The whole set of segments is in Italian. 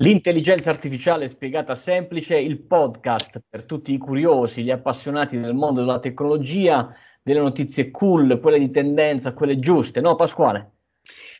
L'intelligenza artificiale spiegata semplice, il podcast per tutti i curiosi, gli appassionati del mondo della tecnologia, delle notizie cool, quelle di tendenza, quelle giuste, no Pasquale?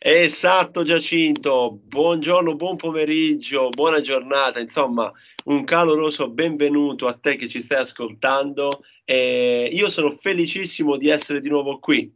Esatto Giacinto, buongiorno, buon pomeriggio, buona giornata, insomma un caloroso benvenuto a te che ci stai ascoltando e io sono felicissimo di essere di nuovo qui.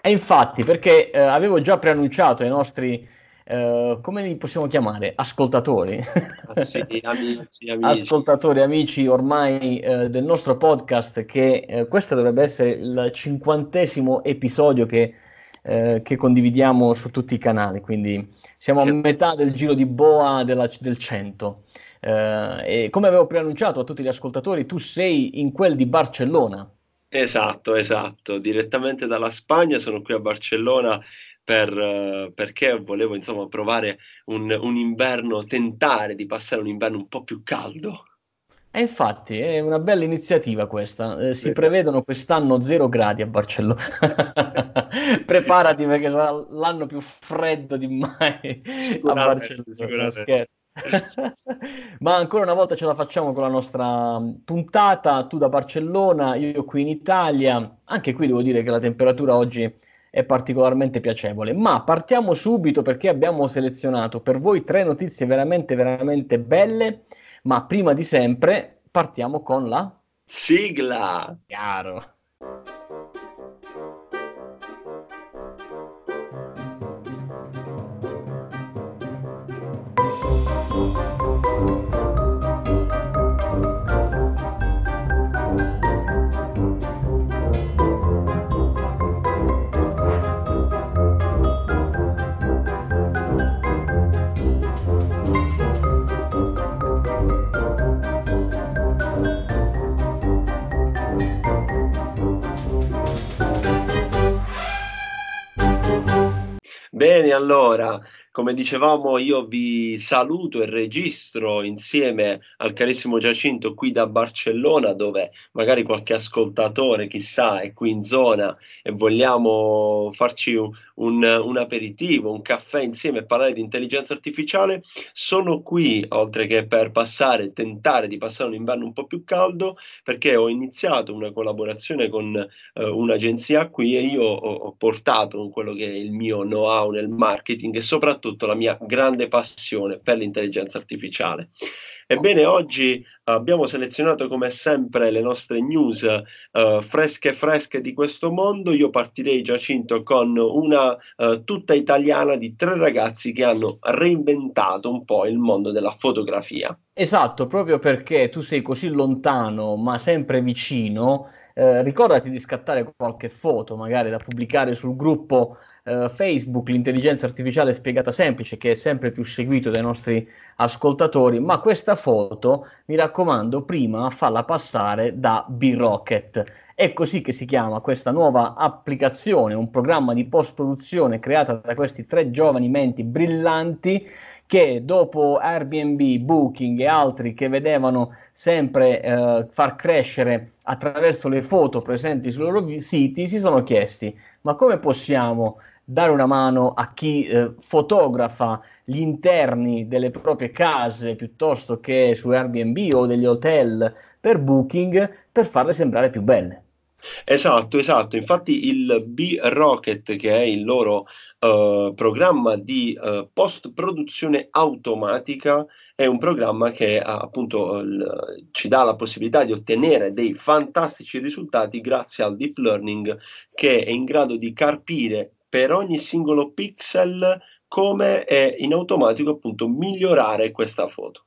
E infatti perché eh, avevo già preannunciato ai nostri Uh, come li possiamo chiamare? Ascoltatori. Ah, sì, amici, amici. Ascoltatori, amici ormai uh, del nostro podcast, che uh, questo dovrebbe essere il cinquantesimo episodio che, che, condividiamo su tutti i canali, quindi siamo a metà del giro di boa della, del 100. e come avevo preannunciato a tutti gli ascoltatori, tu sei in quel di Barcellona. Esatto, esatto, direttamente dalla Spagna, sono qui a Barcellona per, perché volevo insomma provare un, un, inverno, tentare di passare un inverno un po' più caldo. E infatti è una bella iniziativa questa. Eh, si prevedono quest'anno zero gradi a Barcellona. Preparati perché sarà l'anno più freddo di mai a Barcellona. Ma ancora una volta ce la facciamo con la nostra puntata. Tu da Barcellona, io qui in Italia. Anche qui devo dire che la temperatura oggi è particolarmente piacevole. Ma partiamo subito perché abbiamo selezionato per voi tre notizie veramente, veramente belle. Ma prima di sempre partiamo con la sigla. Chiaro. Bene, allora, come dicevamo, io vi saluto e registro insieme al carissimo Giacinto qui da Barcellona, dove magari qualche ascoltatore, chissà, è qui in zona e vogliamo farci un, un, aperitivo, un caffè insieme e parlare di intelligenza artificiale. Sono qui, oltre che per passare, tentare di passare un inverno un po' più caldo, perché ho iniziato una collaborazione con eh, un'agenzia qui e io ho, ho portato quello che è il mio know-how nel marketing e soprattutto la mia grande passione per l'intelligenza artificiale. Ebbene, oggi abbiamo selezionato come sempre le nostre news uh, fresche fresche di questo mondo. Io partirei Giacinto con una uh, tutta italiana di tre ragazzi che hanno reinventato un po' il mondo della fotografia. Esatto, proprio perché tu sei così lontano ma sempre vicino. Eh, ricordati di scattare qualche foto, magari da pubblicare sul gruppo uh, Facebook, l'intelligenza artificiale spiegata semplice, che è sempre più seguito dai nostri ascoltatori, ma questa foto, mi raccomando, prima falla passare da B-Rocket. È così che si chiama questa nuova applicazione, un programma di post-produzione creata da questi tre giovani menti brillanti che dopo Airbnb, Booking e altri che vedevano sempre eh, far crescere attraverso le foto presenti sui loro siti, si sono chiesti ma come possiamo dare una mano a chi eh, fotografa gli interni delle proprie case piuttosto che su Airbnb o degli hotel per Booking per farle sembrare più belle. Esatto, esatto. Infatti il B-Rocket, che è il loro uh, programma di uh, post-produzione automatica, è un programma che uh, appunto l- ci dà la possibilità di ottenere dei fantastici risultati grazie al deep learning che è in grado di carpire per ogni singolo pixel come è in automatico appunto migliorare questa foto.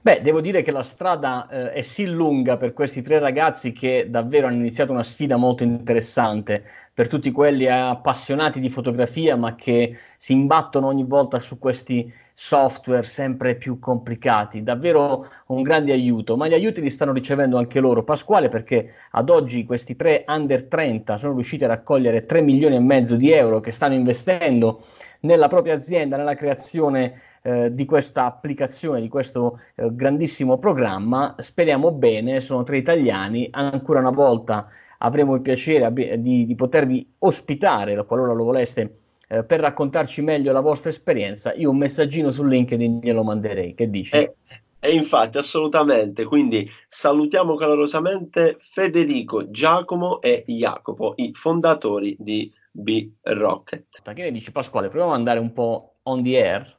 Beh, devo dire che la strada eh, è sì lunga per questi tre ragazzi che davvero hanno iniziato una sfida molto interessante per tutti quelli appassionati di fotografia ma che si imbattono ogni volta su questi software sempre più complicati, davvero un grande aiuto, ma gli aiuti li stanno ricevendo anche loro, Pasquale, perché ad oggi questi tre under 30 sono riusciti a raccogliere 3 milioni e mezzo di euro che stanno investendo nella propria azienda, nella creazione eh, di questa applicazione, di questo eh, grandissimo programma. Speriamo bene, sono tre italiani, ancora una volta avremo il piacere di, di potervi ospitare, qualora lo voleste, eh, per raccontarci meglio la vostra esperienza, io un messaggino su LinkedIn glielo manderei. Che dici? E, e infatti, assolutamente. Quindi salutiamo calorosamente Federico, Giacomo e Jacopo, i fondatori di B-Rocket. Che ne dici Pasquale? Proviamo ad andare un po' on the air.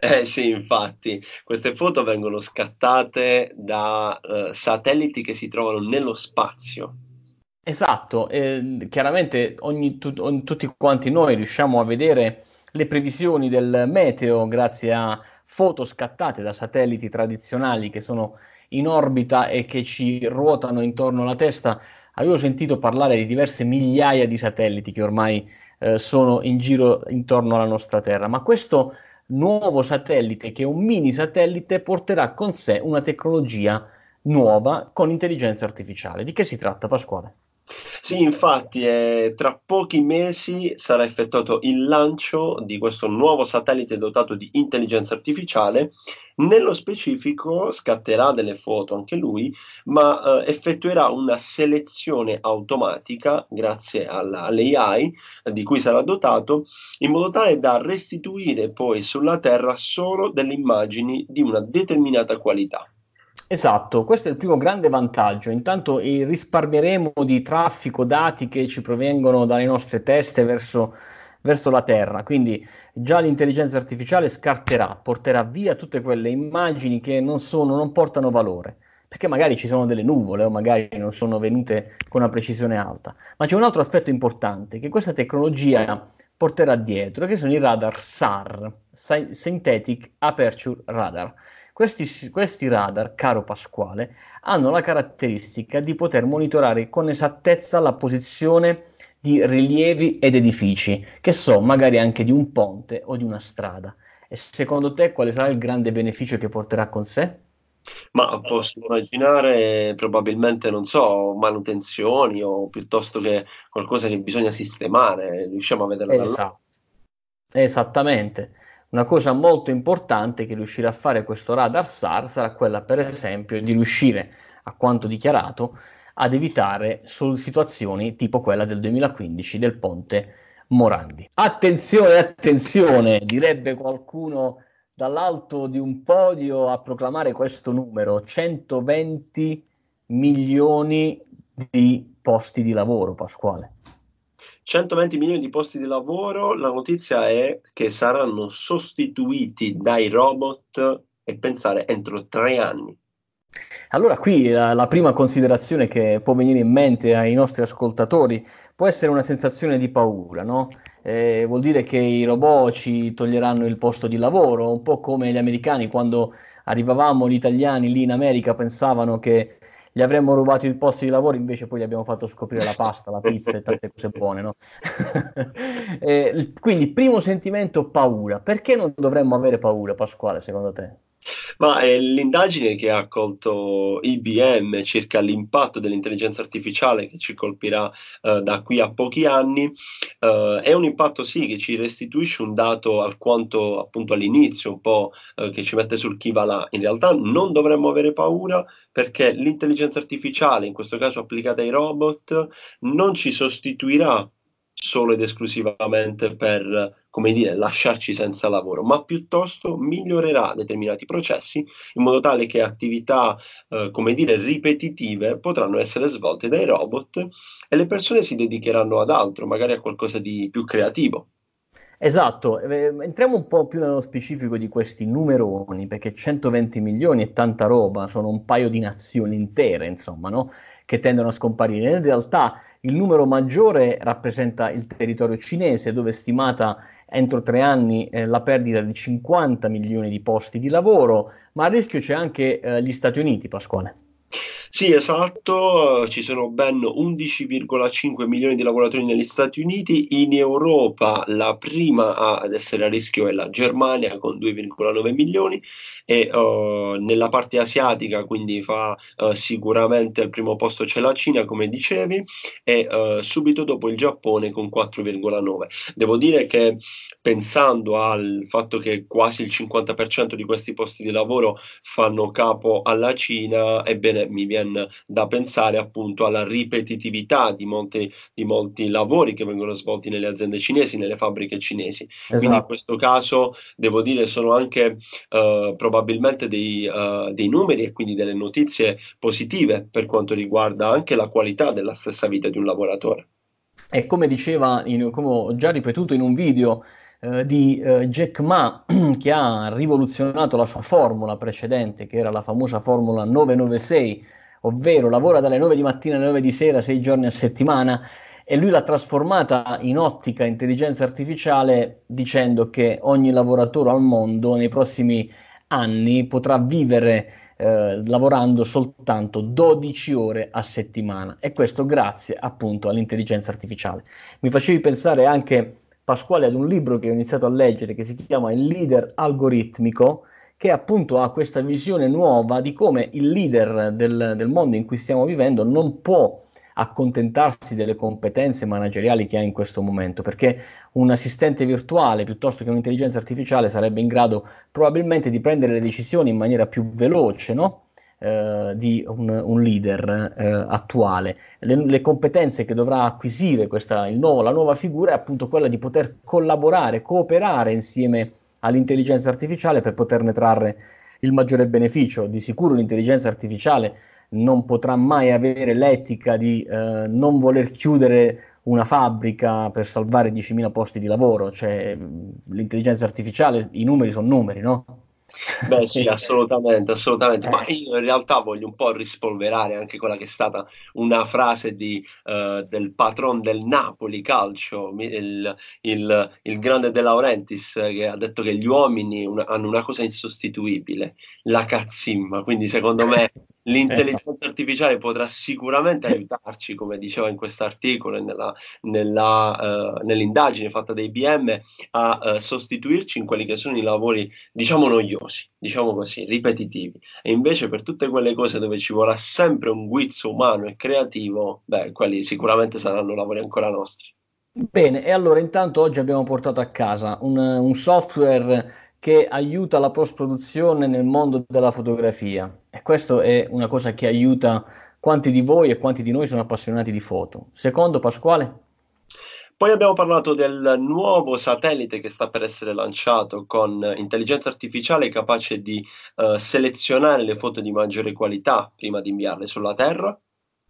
Eh sì, infatti, queste foto vengono scattate da uh, satelliti che si trovano nello spazio. Esatto, eh, chiaramente ogni, tu, ogni, tutti quanti noi riusciamo a vedere le previsioni del meteo grazie a foto scattate da satelliti tradizionali che sono in orbita e che ci ruotano intorno alla testa. Avevo sentito parlare di diverse migliaia di satelliti che ormai eh, sono in giro intorno alla nostra Terra, ma questo nuovo satellite, che è un mini satellite, porterà con sé una tecnologia nuova con intelligenza artificiale. Di che si tratta, Pasquale? Sì, infatti, eh, tra pochi mesi sarà effettuato il lancio di questo nuovo satellite dotato di intelligenza artificiale. Nello specifico scatterà delle foto anche lui, ma eh, effettuerà una selezione automatica grazie alla, all'AI di cui sarà dotato, in modo tale da restituire poi sulla Terra solo delle immagini di una determinata qualità. Esatto, questo è il primo grande vantaggio. Intanto eh, risparmieremo di traffico dati che ci provengono dalle nostre teste verso, verso la Terra. Quindi già l'intelligenza artificiale scarterà, porterà via tutte quelle immagini che non, sono, non portano valore. Perché magari ci sono delle nuvole o magari non sono venute con una precisione alta. Ma c'è un altro aspetto importante che questa tecnologia porterà dietro, che sono i radar SAR, Synthetic Aperture Radar questi, questi radar, caro Pasquale, hanno la caratteristica di poter monitorare con esattezza la posizione di rilievi ed edifici, che so, magari anche di un ponte o di una strada. E secondo te quale sarà il grande beneficio che porterà con sé? Ma posso immaginare probabilmente, non so, manutenzioni o piuttosto che qualcosa che bisogna sistemare, riusciamo a vederlo esatto. Esattamente. Una cosa molto importante che riuscirà a fare questo radar SAR sarà quella, per esempio, di riuscire, a quanto dichiarato, ad evitare situazioni tipo quella del 2015 del ponte Morandi. Attenzione, attenzione, direbbe qualcuno dall'alto di un podio a proclamare questo numero, 120 milioni di posti di lavoro, Pasquale. 120 milioni di posti di lavoro, la notizia è che saranno sostituiti dai robot e pensare entro tre anni. Allora qui la, la, prima considerazione che può venire in mente ai nostri ascoltatori può essere una sensazione di paura, no? Eh, vuol dire che i robot ci toglieranno il posto di lavoro, un po' come gli americani quando arrivavamo gli italiani lì in America pensavano che gli avremmo rubato il posto di lavoro, invece poi gli abbiamo fatto scoprire la pasta, la pizza e tante cose buone. No? eh, quindi, primo sentimento, paura. Perché non dovremmo avere paura, Pasquale, secondo te? Ma eh, l'indagine che ha colto IBM circa l'impatto dell'intelligenza artificiale che ci colpirà eh, da qui a pochi anni eh, è un impatto sì che ci restituisce un dato alquanto appunto all'inizio, un po' eh, che ci mette sul chi va là. In realtà non dovremmo avere paura perché l'intelligenza artificiale, in questo caso applicata ai robot, non ci sostituirà solo ed esclusivamente per, come dire, lasciarci senza lavoro, ma piuttosto migliorerà determinati processi in modo tale che attività, eh, come dire, ripetitive potranno essere svolte dai robot e le persone si dedicheranno ad altro, magari a qualcosa di più creativo. Esatto, eh, entriamo un po' più nello specifico di questi numeroni, perché 120 milioni è tanta roba, sono un paio di nazioni intere, insomma, no? che tendono a scomparire. In realtà il numero maggiore rappresenta il territorio cinese, dove è stimata entro tre anni eh, la perdita di 50 milioni di posti di lavoro, ma a rischio c'è anche eh, gli Stati Uniti, Pasquale. Sì, esatto, ci sono ben 11,5 milioni di lavoratori negli Stati Uniti, in Europa la prima ad essere a rischio è la Germania con 2,9 milioni e uh, nella parte asiatica quindi fa uh, sicuramente al primo posto c'è la Cina come dicevi e uh, subito dopo il Giappone con 4,9. Devo dire che pensando al fatto che quasi il 50% di questi posti di lavoro fanno capo alla Cina, ebbene mi viene ben da pensare appunto alla ripetitività di molti, di molti lavori che vengono svolti nelle aziende cinesi, nelle fabbriche cinesi. Esatto. Quindi in esatto. questo caso devo dire sono anche uh, probabilmente dei, uh, dei numeri e quindi delle notizie positive per quanto riguarda anche la qualità della stessa vita di un lavoratore. E come diceva, in, come ho già ripetuto in un video eh, di eh, Jack Ma, che ha rivoluzionato la sua formula precedente, che era la famosa formula 996, ovvero lavora dalle 9 di mattina alle 9 di sera, 6 giorni a settimana, e lui l'ha trasformata in ottica intelligenza artificiale dicendo che ogni lavoratore al mondo nei prossimi anni potrà vivere eh, lavorando soltanto 12 ore a settimana e questo grazie appunto all'intelligenza artificiale. Mi facevi pensare anche Pasquale ad un libro che ho iniziato a leggere che si chiama Il leader algoritmico che appunto ha questa visione nuova di come il leader del, del mondo in cui stiamo vivendo non può accontentarsi delle competenze manageriali che ha in questo momento, perché un assistente virtuale piuttosto che un'intelligenza artificiale sarebbe in grado probabilmente di prendere le decisioni in maniera più veloce, no? eh, di un, un leader eh, attuale. Le, le, competenze che dovrà acquisire questa, nuovo, la nuova figura è appunto quella di poter collaborare, cooperare insieme all'intelligenza artificiale per poterne trarre il maggiore beneficio. Di sicuro l'intelligenza artificiale non potrà mai avere l'etica di eh, non voler chiudere una fabbrica per salvare 10.000 posti di lavoro, cioè l'intelligenza artificiale, i numeri sono numeri, no? Beh sì, assolutamente, assolutamente, ma eh. io in realtà voglio un po' rispolverare anche quella che è stata una frase di, uh, del patron del Napoli Calcio, il, il, il, grande De Laurentiis, che ha detto che gli uomini una, hanno una cosa insostituibile, la cazzimma, quindi secondo me L'intelligenza esatto. artificiale potrà sicuramente aiutarci, come diceva in questo articolo e nella, nella, uh, nell'indagine fatta da IBM, a uh, sostituirci in quelli che sono i lavori, diciamo, noiosi, diciamo così, ripetitivi. E invece per tutte quelle cose dove ci vorrà sempre un guizzo umano e creativo, beh, quelli sicuramente saranno lavori ancora nostri. Bene, e allora intanto oggi abbiamo portato a casa un, un software che aiuta la post-produzione nel mondo della fotografia. E questo è una cosa che aiuta quanti di voi e quanti di noi sono appassionati di foto. Secondo, Pasquale? Poi abbiamo parlato del nuovo satellite che sta per essere lanciato con intelligenza artificiale capace di uh, selezionare le foto di maggiore qualità prima di inviarle sulla Terra.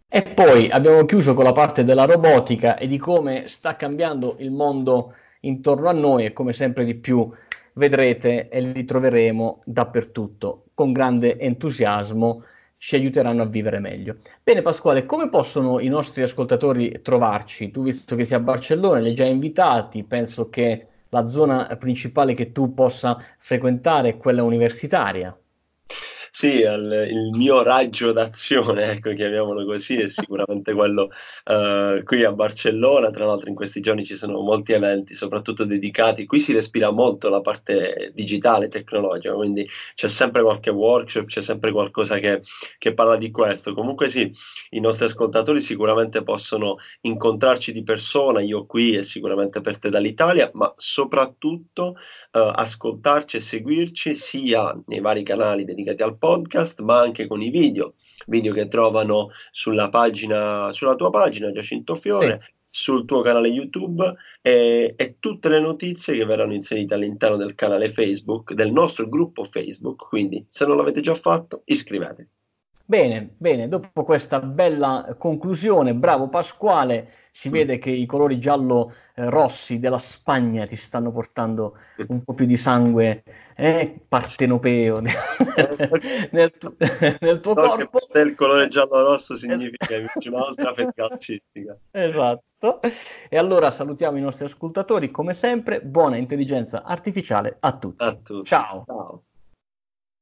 E poi abbiamo chiuso con la parte della robotica e di come sta cambiando il mondo intorno a noi e come sempre di più vedrete e li troveremo dappertutto con grande entusiasmo ci aiuteranno a vivere meglio. Bene Pasquale, come possono i nostri ascoltatori trovarci? Tu visto che sei a Barcellona, li hai già invitati, penso che la zona principale che tu possa frequentare è quella universitaria. Sì, il, il, mio raggio d'azione, ecco, chiamiamolo così, è sicuramente quello uh, qui a Barcellona. Tra l'altro in questi giorni ci sono molti eventi, soprattutto dedicati. Qui si respira molto la parte digitale, tecnologica, quindi c'è sempre qualche workshop, c'è sempre qualcosa che, che parla di questo. Comunque sì, i nostri ascoltatori sicuramente possono incontrarci di persona, io qui e sicuramente per te dall'Italia, ma soprattutto uh, ascoltarci e seguirci sia nei vari canali dedicati al podcast, ma anche con i video, video che trovano sulla pagina, sulla tua pagina Giacinto Fiore. Sì. sul tuo canale YouTube e, e, tutte le notizie che verranno inserite all'interno del canale Facebook, del nostro gruppo Facebook. Quindi, se non l'avete già fatto, iscrivetevi. Bene, bene, dopo questa bella conclusione, bravo Pasquale, si mm. vede che i colori giallo-rossi eh, della Spagna ti stanno portando un po' più di sangue eh, partenopeo nel, tu- nel tuo so corpo. Che il colore giallo-rosso significa un'altra calcistica. Esatto. E allora salutiamo i nostri ascoltatori, come sempre, buona intelligenza artificiale a tutti. A tutti. Ciao. Ciao.